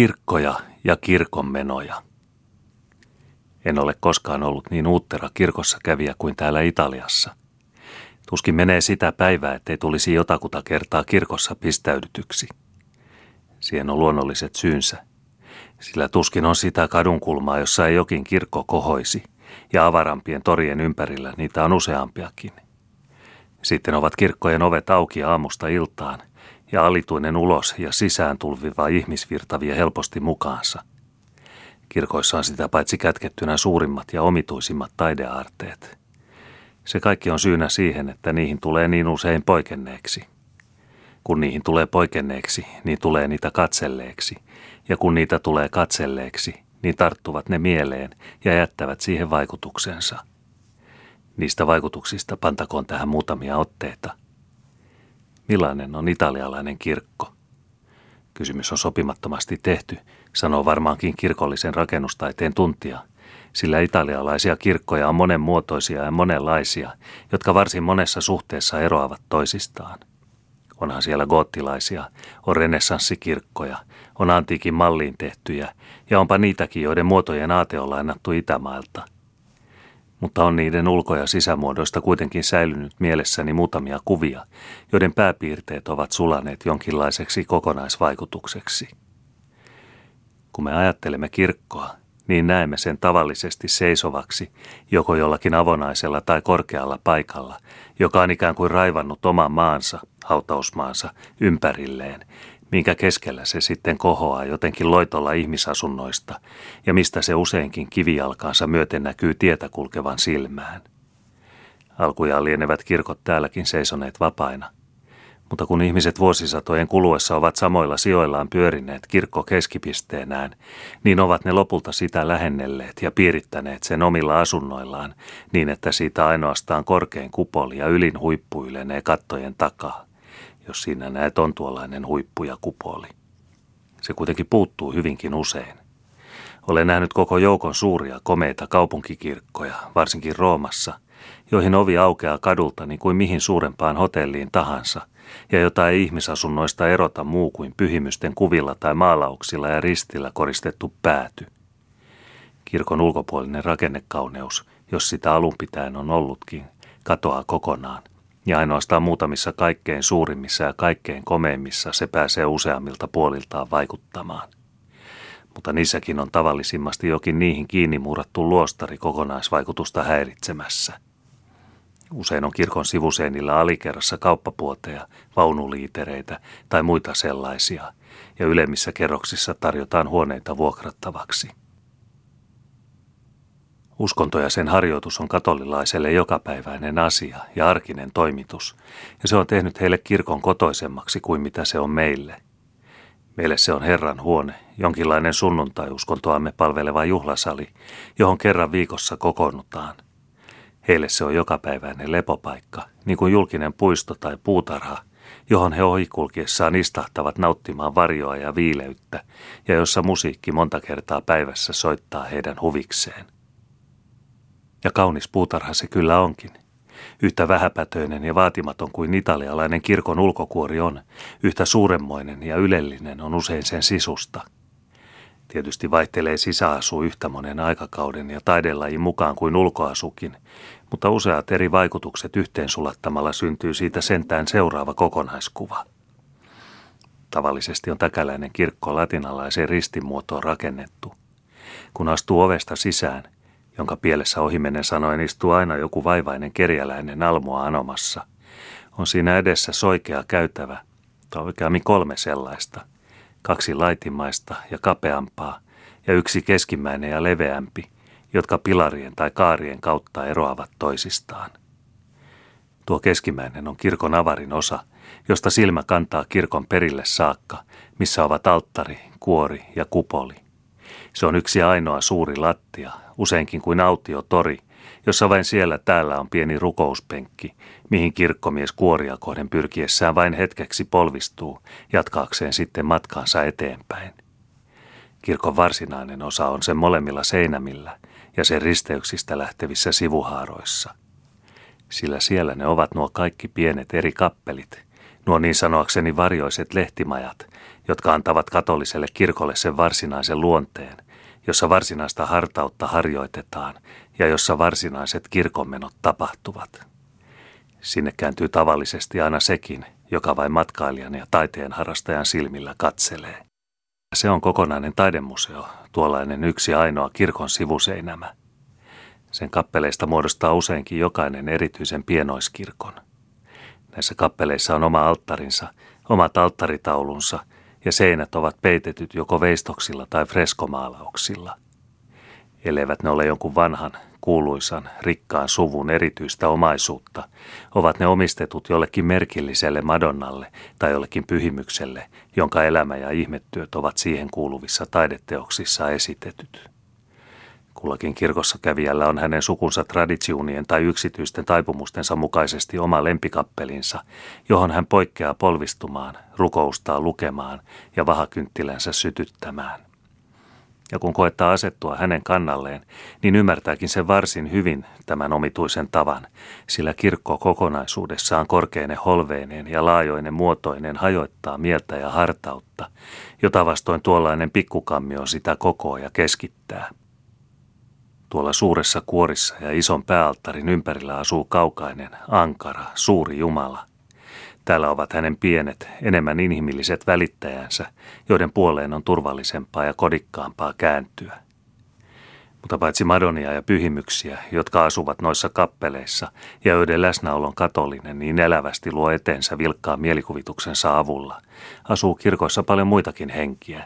Kirkkoja ja kirkonmenoja. En ole koskaan ollut niin uuttera kirkossa kävijä kuin täällä Italiassa. Tuskin menee sitä päivää, ettei tulisi jotakuta kertaa kirkossa pistäydytyksi. Siihen on luonnolliset syynsä. Sillä tuskin on sitä kadunkulmaa, jossa ei jokin kirkko kohoisi, ja avarampien torien ympärillä niitä on useampiakin. Sitten ovat kirkkojen ovet auki aamusta iltaan, ja alituinen ulos ja sisään tulviva ihmisvirta vie helposti mukaansa. Kirkoissa on sitä paitsi kätkettynä suurimmat ja omituisimmat taidearteet. Se kaikki on syynä siihen, että niihin tulee niin usein poikenneeksi. Kun niihin tulee poikenneeksi, niin tulee niitä katselleeksi, ja kun niitä tulee katselleeksi, niin tarttuvat ne mieleen ja jättävät siihen vaikutuksensa. Niistä vaikutuksista pantakoon tähän muutamia otteita. Millainen on italialainen kirkko? Kysymys on sopimattomasti tehty, sanoo varmaankin kirkollisen rakennustaiteen tuntija, sillä italialaisia kirkkoja on monenmuotoisia ja monenlaisia, jotka varsin monessa suhteessa eroavat toisistaan. Onhan siellä goottilaisia, on renessanssikirkkoja, on antiikin malliin tehtyjä ja onpa niitäkin, joiden muotojen aate on lainattu Itämailta – mutta on niiden ulko- ja sisämuodoista kuitenkin säilynyt mielessäni muutamia kuvia, joiden pääpiirteet ovat sulaneet jonkinlaiseksi kokonaisvaikutukseksi. Kun me ajattelemme kirkkoa, niin näemme sen tavallisesti seisovaksi, joko jollakin avonaisella tai korkealla paikalla, joka on ikään kuin raivannut oman maansa, hautausmaansa, ympärilleen, minkä keskellä se sitten kohoaa jotenkin loitolla ihmisasunnoista ja mistä se useinkin kivijalkaansa myöten näkyy tietä kulkevan silmään. Alkujaan lienevät kirkot täälläkin seisoneet vapaina. Mutta kun ihmiset vuosisatojen kuluessa ovat samoilla sijoillaan pyörineet kirkko keskipisteenään, niin ovat ne lopulta sitä lähennelleet ja piirittäneet sen omilla asunnoillaan niin, että siitä ainoastaan korkein kupoli ja ylin huippu ylenee kattojen takaa jos siinä näet on tuollainen huippu ja kupoli. Se kuitenkin puuttuu hyvinkin usein. Olen nähnyt koko joukon suuria komeita kaupunkikirkkoja, varsinkin Roomassa, joihin ovi aukeaa kadulta niin kuin mihin suurempaan hotelliin tahansa, ja jota ei ihmisasunnoista erota muu kuin pyhimysten kuvilla tai maalauksilla ja ristillä koristettu pääty. Kirkon ulkopuolinen rakennekauneus, jos sitä alun pitäen on ollutkin, katoaa kokonaan, ja ainoastaan muutamissa kaikkein suurimmissa ja kaikkein komeimmissa se pääsee useammilta puoliltaan vaikuttamaan. Mutta niissäkin on tavallisimmasti jokin niihin kiinni muurattu luostari kokonaisvaikutusta häiritsemässä. Usein on kirkon sivuseinillä alikerrassa kauppapuoteja, vaunuliitereitä tai muita sellaisia, ja ylemmissä kerroksissa tarjotaan huoneita vuokrattavaksi. Uskonto ja sen harjoitus on katolilaiselle jokapäiväinen asia ja arkinen toimitus, ja se on tehnyt heille kirkon kotoisemmaksi kuin mitä se on meille. Meille se on Herran huone, jonkinlainen sunnuntai-uskontoamme palveleva juhlasali, johon kerran viikossa kokoonnutaan. Heille se on jokapäiväinen lepopaikka, niin kuin julkinen puisto tai puutarha, johon he ohikulkiessaan istahtavat nauttimaan varjoa ja viileyttä, ja jossa musiikki monta kertaa päivässä soittaa heidän huvikseen. Ja kaunis puutarha se kyllä onkin. Yhtä vähäpätöinen ja vaatimaton kuin italialainen kirkon ulkokuori on, yhtä suuremmoinen ja ylellinen on usein sen sisusta. Tietysti vaihtelee sisäasu yhtä monen aikakauden ja taidelajin mukaan kuin ulkoasukin, mutta useat eri vaikutukset yhteensulattamalla syntyy siitä sentään seuraava kokonaiskuva. Tavallisesti on täkäläinen kirkko latinalaiseen ristimuotoon rakennettu. Kun astuu ovesta sisään – jonka pielessä ohimennen sanoen istuu aina joku vaivainen kerjäläinen almoa anomassa. On siinä edessä soikea käytävä, tai oikeammin kolme sellaista, kaksi laitimaista ja kapeampaa, ja yksi keskimmäinen ja leveämpi, jotka pilarien tai kaarien kautta eroavat toisistaan. Tuo keskimmäinen on kirkon avarin osa, josta silmä kantaa kirkon perille saakka, missä ovat alttari, kuori ja kupoli. Se on yksi ainoa suuri lattia, useinkin kuin autiotori, jossa vain siellä täällä on pieni rukouspenkki, mihin kirkkomies kuoria kohden pyrkiessään vain hetkeksi polvistuu, jatkaakseen sitten matkaansa eteenpäin. Kirkon varsinainen osa on sen molemmilla seinämillä ja sen risteyksistä lähtevissä sivuhaaroissa. Sillä siellä ne ovat nuo kaikki pienet eri kappelit, nuo niin sanoakseni varjoiset lehtimajat, jotka antavat katoliselle kirkolle sen varsinaisen luonteen, jossa varsinaista hartautta harjoitetaan ja jossa varsinaiset kirkonmenot tapahtuvat. Sinne kääntyy tavallisesti aina sekin, joka vain matkailijan ja taiteen harrastajan silmillä katselee. Se on kokonainen taidemuseo, tuollainen yksi ainoa kirkon sivuseinämä. Sen kappeleista muodostaa useinkin jokainen erityisen pienoiskirkon. Näissä kappeleissa on oma alttarinsa, omat alttaritaulunsa ja seinät ovat peitetyt joko veistoksilla tai freskomaalauksilla. Elevät ne ole jonkun vanhan, kuuluisan, rikkaan suvun erityistä omaisuutta, ovat ne omistetut jollekin merkilliselle Madonnalle tai jollekin pyhimykselle, jonka elämä ja ihmettyöt ovat siihen kuuluvissa taideteoksissa esitetyt. Kullakin kirkossa kävijällä on hänen sukunsa traditsiunien tai yksityisten taipumustensa mukaisesti oma lempikappelinsa, johon hän poikkeaa polvistumaan, rukoustaa lukemaan ja vahakynttilänsä sytyttämään. Ja kun koettaa asettua hänen kannalleen, niin ymmärtääkin se varsin hyvin tämän omituisen tavan, sillä kirkko kokonaisuudessaan korkeinen holveineen ja laajoinen muotoinen hajoittaa mieltä ja hartautta, jota vastoin tuollainen pikkukammio sitä kokoa ja keskittää. Tuolla suuressa kuorissa ja ison pääalttarin ympärillä asuu kaukainen, ankara, suuri Jumala. Täällä ovat hänen pienet, enemmän inhimilliset välittäjänsä, joiden puoleen on turvallisempaa ja kodikkaampaa kääntyä. Mutta paitsi Madonia ja pyhimyksiä, jotka asuvat noissa kappeleissa ja joiden läsnäolon katolinen niin elävästi luo eteensä vilkkaan mielikuvituksensa avulla, asuu kirkoissa paljon muitakin henkiä.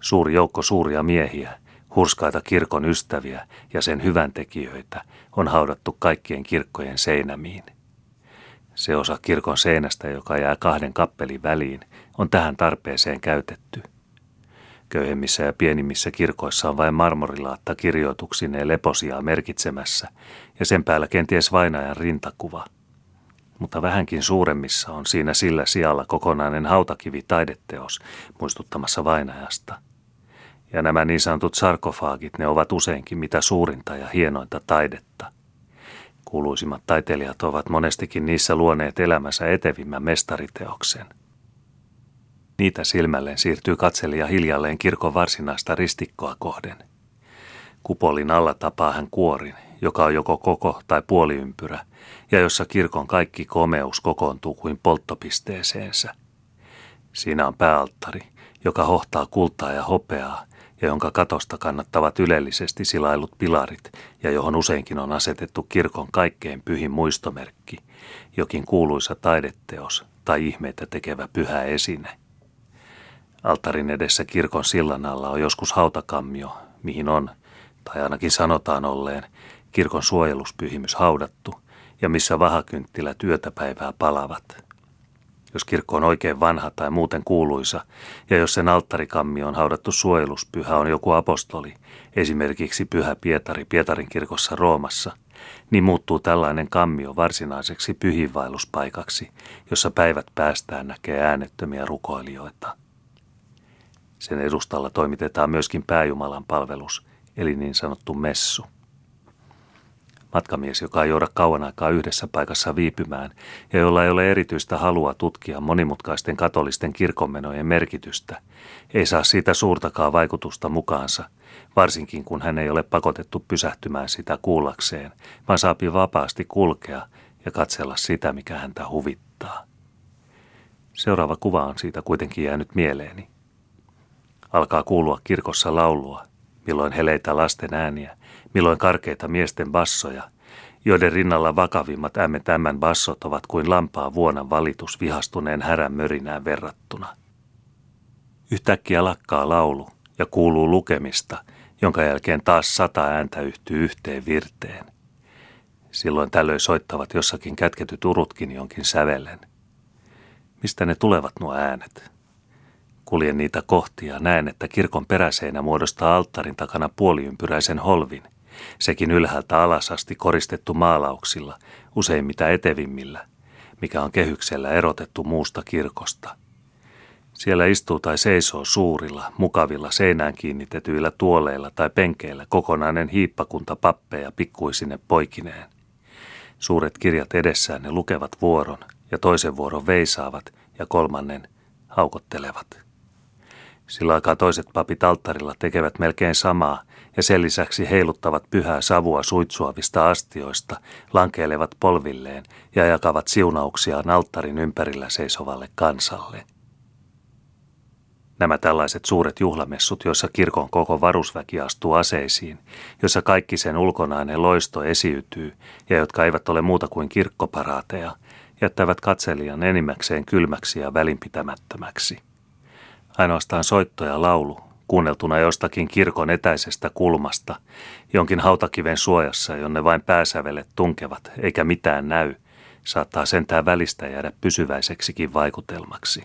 Suuri joukko suuria miehiä – Hurskaita kirkon ystäviä ja sen hyväntekijöitä on haudattu kaikkien kirkkojen seinämiin. Se osa kirkon seinästä, joka jää kahden kappelin väliin, on tähän tarpeeseen käytetty. Köyhemmissä ja pienimmissä kirkoissa on vain marmorilaatta kirjoituksineen leposiaa merkitsemässä ja sen päällä kenties vainajan rintakuva. Mutta vähänkin suuremmissa on siinä sillä sijalla kokonainen hautakivi taideteos muistuttamassa vainajasta – ja nämä niin sanotut sarkofaagit, ne ovat useinkin mitä suurinta ja hienointa taidetta. Kuuluisimmat taiteilijat ovat monestikin niissä luoneet elämänsä etevimmän mestariteoksen. Niitä silmälleen siirtyy katselija hiljalleen kirkon varsinaista ristikkoa kohden. Kupolin alla tapaa hän kuorin, joka on joko koko tai puoliympyrä, ja jossa kirkon kaikki komeus kokoontuu kuin polttopisteeseensä. Siinä on pääalttari, joka hohtaa kultaa ja hopeaa, ja jonka katosta kannattavat ylellisesti silailut pilarit ja johon useinkin on asetettu kirkon kaikkein pyhin muistomerkki, jokin kuuluisa taideteos tai ihmeitä tekevä pyhä esine. Altarin edessä kirkon sillan alla on joskus hautakammio, mihin on, tai ainakin sanotaan olleen, kirkon suojeluspyhimys haudattu, ja missä vahakynttilät työtäpäivää palavat – jos kirkko on oikein vanha tai muuten kuuluisa, ja jos sen alttarikammi on haudattu suojeluspyhä on joku apostoli, esimerkiksi pyhä Pietari Pietarin kirkossa Roomassa, niin muuttuu tällainen kammio varsinaiseksi pyhinvaelluspaikaksi, jossa päivät päästään näkee äänettömiä rukoilijoita. Sen edustalla toimitetaan myöskin pääjumalan palvelus, eli niin sanottu messu. Matkamies, joka ei jouda kauan aikaa yhdessä paikassa viipymään ja jolla ei ole erityistä halua tutkia monimutkaisten katolisten kirkonmenojen merkitystä, ei saa siitä suurtakaan vaikutusta mukaansa, varsinkin kun hän ei ole pakotettu pysähtymään sitä kuullakseen, vaan saapi vapaasti kulkea ja katsella sitä, mikä häntä huvittaa. Seuraava kuva on siitä kuitenkin jäänyt mieleeni. Alkaa kuulua kirkossa laulua, milloin heleitä lasten ääniä, milloin karkeita miesten bassoja, joiden rinnalla vakavimmat tämän bassot ovat kuin lampaa vuonan valitus vihastuneen härän mörinään verrattuna. Yhtäkkiä lakkaa laulu ja kuuluu lukemista, jonka jälkeen taas sata ääntä yhtyy yhteen virteen. Silloin tällöin soittavat jossakin kätketyt urutkin jonkin sävellen. Mistä ne tulevat nuo äänet? Kuljen niitä kohti ja näen, että kirkon peräseinä muodostaa alttarin takana puoliympyräisen holvin – sekin ylhäältä alas asti koristettu maalauksilla, usein mitä etevimmillä, mikä on kehyksellä erotettu muusta kirkosta. Siellä istuu tai seisoo suurilla, mukavilla seinään kiinnitetyillä tuoleilla tai penkeillä kokonainen hiippakunta pappeja pikkuisine poikineen. Suuret kirjat edessään ne lukevat vuoron ja toisen vuoron veisaavat ja kolmannen haukottelevat. Sillä aikaa toiset papit alttarilla tekevät melkein samaa ja sen lisäksi heiluttavat pyhää savua suitsuavista astioista, lankeilevat polvilleen ja jakavat siunauksiaan alttarin ympärillä seisovalle kansalle. Nämä tällaiset suuret juhlamessut, joissa kirkon koko varusväki astuu aseisiin, joissa kaikki sen ulkonainen loisto esiytyy ja jotka eivät ole muuta kuin kirkkoparaateja, jättävät katselijan enimmäkseen kylmäksi ja välinpitämättömäksi. Ainoastaan soitto ja laulu, kuunneltuna jostakin kirkon etäisestä kulmasta, jonkin hautakiven suojassa, jonne vain pääsävelet tunkevat, eikä mitään näy, saattaa sentään välistä jäädä pysyväiseksikin vaikutelmaksi.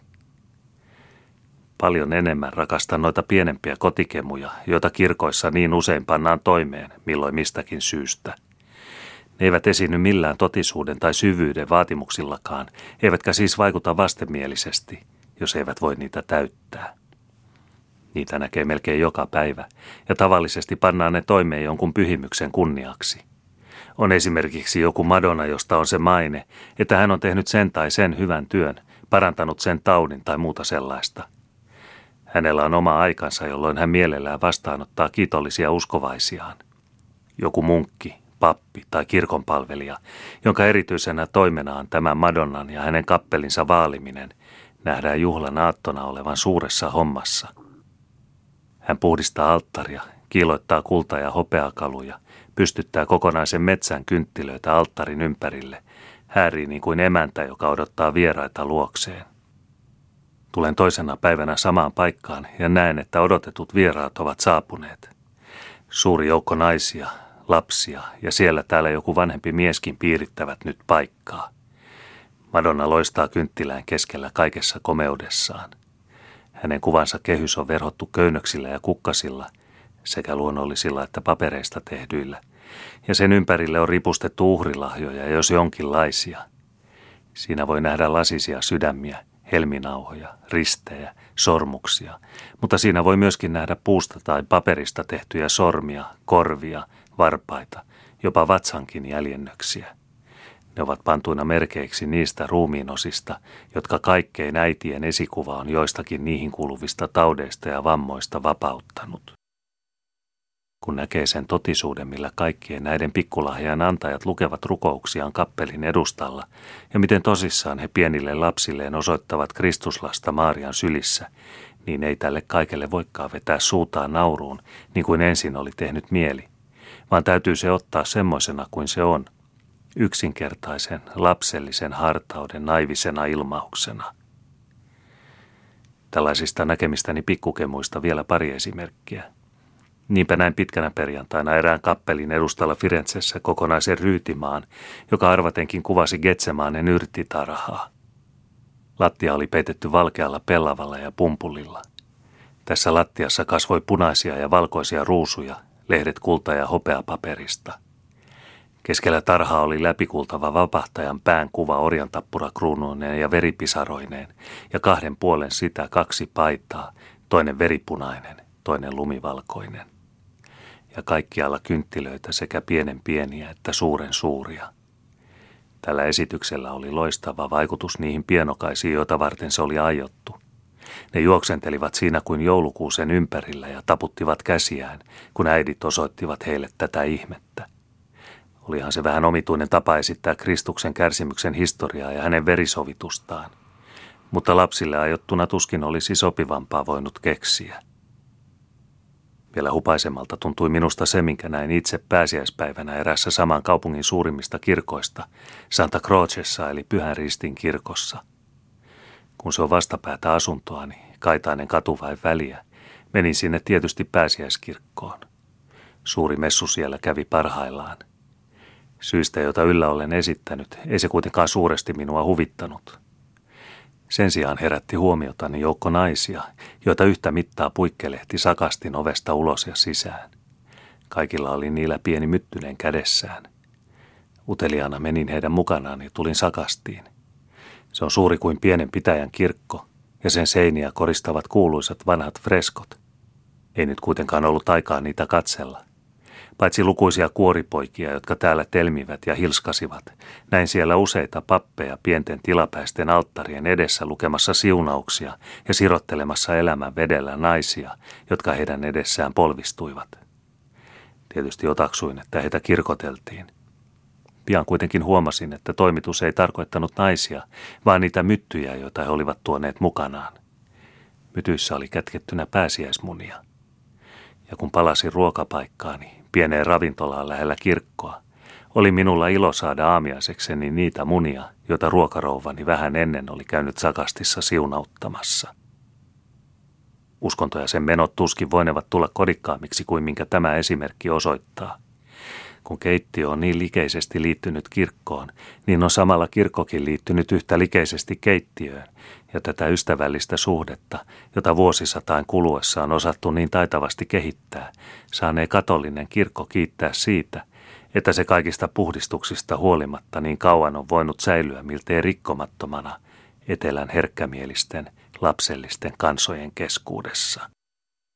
Paljon enemmän rakastan noita pienempiä kotikemuja, joita kirkoissa niin usein pannaan toimeen, milloin mistäkin syystä. Ne eivät esiinny millään totisuuden tai syvyyden vaatimuksillakaan, eivätkä siis vaikuta vastenmielisesti, jos eivät voi niitä täyttää. Niitä näkee melkein joka päivä, ja tavallisesti pannaan ne toimeen jonkun pyhimyksen kunniaksi. On esimerkiksi joku Madonna, josta on se maine, että hän on tehnyt sen tai sen hyvän työn, parantanut sen taudin tai muuta sellaista. Hänellä on oma aikansa, jolloin hän mielellään vastaanottaa kiitollisia uskovaisiaan. Joku munkki, pappi tai kirkonpalvelija, jonka erityisenä toimenaan tämä Madonnan ja hänen kappelinsa vaaliminen, nähdään juhlan aattona olevan suuressa hommassa – hän puhdistaa alttaria, kiiloittaa kulta- ja hopeakaluja, pystyttää kokonaisen metsän kynttilöitä alttarin ympärille, häärii niin kuin emäntä, joka odottaa vieraita luokseen. Tulen toisena päivänä samaan paikkaan ja näen, että odotetut vieraat ovat saapuneet. Suuri joukko naisia, lapsia ja siellä täällä joku vanhempi mieskin piirittävät nyt paikkaa. Madonna loistaa kynttilään keskellä kaikessa komeudessaan. Hänen kuvansa kehys on verhottu köynnöksillä ja kukkasilla, sekä luonnollisilla että papereista tehdyillä, ja sen ympärille on ripustettu uhrilahjoja, jos jonkinlaisia. Siinä voi nähdä lasisia sydämiä, helminauhoja, ristejä, sormuksia, mutta siinä voi myöskin nähdä puusta tai paperista tehtyjä sormia, korvia, varpaita, jopa vatsankin jäljennöksiä. Ne ovat pantuina merkeiksi niistä ruumiinosista, jotka kaikkein äitien esikuva on joistakin niihin kuuluvista taudeista ja vammoista vapauttanut. Kun näkee sen totisuuden, millä kaikkien näiden pikkulahjan antajat lukevat rukouksiaan kappelin edustalla, ja miten tosissaan he pienille lapsilleen osoittavat Kristuslasta Maarian sylissä, niin ei tälle kaikelle voikaan vetää suutaan nauruun, niin kuin ensin oli tehnyt mieli, vaan täytyy se ottaa semmoisena kuin se on – yksinkertaisen lapsellisen hartauden naivisena ilmauksena. Tällaisista näkemistäni pikkukemuista vielä pari esimerkkiä. Niinpä näin pitkänä perjantaina erään kappelin edustalla Firenzessä kokonaisen ryytimaan, joka arvatenkin kuvasi Getsemaanen yrttitarhaa. Lattia oli peitetty valkealla pellavalla ja pumpulilla. Tässä lattiassa kasvoi punaisia ja valkoisia ruusuja, lehdet kulta- ja hopeapaperista – Keskellä tarhaa oli läpikultava vapahtajan pään kuva orjantappura kruunuineen ja veripisaroineen, ja kahden puolen sitä kaksi paitaa, toinen veripunainen, toinen lumivalkoinen. Ja kaikkialla kynttilöitä sekä pienen pieniä että suuren suuria. Tällä esityksellä oli loistava vaikutus niihin pienokaisiin, joita varten se oli aiottu. Ne juoksentelivat siinä kuin joulukuusen ympärillä ja taputtivat käsiään, kun äidit osoittivat heille tätä ihmettä. Olihan se vähän omituinen tapa esittää Kristuksen kärsimyksen historiaa ja hänen verisovitustaan. Mutta lapsille ajottuna tuskin olisi sopivampaa voinut keksiä. Vielä hupaisemmalta tuntui minusta se, minkä näin itse pääsiäispäivänä erässä saman kaupungin suurimmista kirkoista, Santa Crocessa eli Pyhän Ristin kirkossa. Kun se on vastapäätä asuntoani, kaitainen katu vai väliä, menin sinne tietysti pääsiäiskirkkoon. Suuri messu siellä kävi parhaillaan – Syystä, jota yllä olen esittänyt, ei se kuitenkaan suuresti minua huvittanut. Sen sijaan herätti huomiotani joukko naisia, joita yhtä mittaa puikkelehti sakastin ovesta ulos ja sisään. Kaikilla oli niillä pieni myttyneen kädessään. Uteliaana menin heidän mukanaan ja tulin sakastiin. Se on suuri kuin pienen pitäjän kirkko, ja sen seiniä koristavat kuuluisat vanhat freskot. Ei nyt kuitenkaan ollut aikaa niitä katsella – Paitsi lukuisia kuoripoikia, jotka täällä telmivät ja hilskasivat, näin siellä useita pappeja pienten tilapäisten alttarien edessä lukemassa siunauksia ja sirottelemassa elämän vedellä naisia, jotka heidän edessään polvistuivat. Tietysti otaksuin, että heitä kirkoteltiin. Pian kuitenkin huomasin, että toimitus ei tarkoittanut naisia, vaan niitä myttyjä, joita he olivat tuoneet mukanaan. Mytyissä oli kätkettynä pääsiäismunia. Ja kun palasin ruokapaikkaani, pieneen ravintolaan lähellä kirkkoa, oli minulla ilo saada aamiaisekseni niitä munia, joita ruokarouvani vähän ennen oli käynyt sakastissa siunauttamassa. Uskonto ja sen menot tuskin voinevat tulla kodikkaammiksi kuin minkä tämä esimerkki osoittaa. Kun keittiö on niin likeisesti liittynyt kirkkoon, niin on samalla kirkkokin liittynyt yhtä likeisesti keittiöön, ja tätä ystävällistä suhdetta, jota vuosisatain kuluessa on osattu niin taitavasti kehittää, saanee katolinen kirkko kiittää siitä, että se kaikista puhdistuksista huolimatta niin kauan on voinut säilyä miltei rikkomattomana etelän herkkämielisten, lapsellisten kansojen keskuudessa.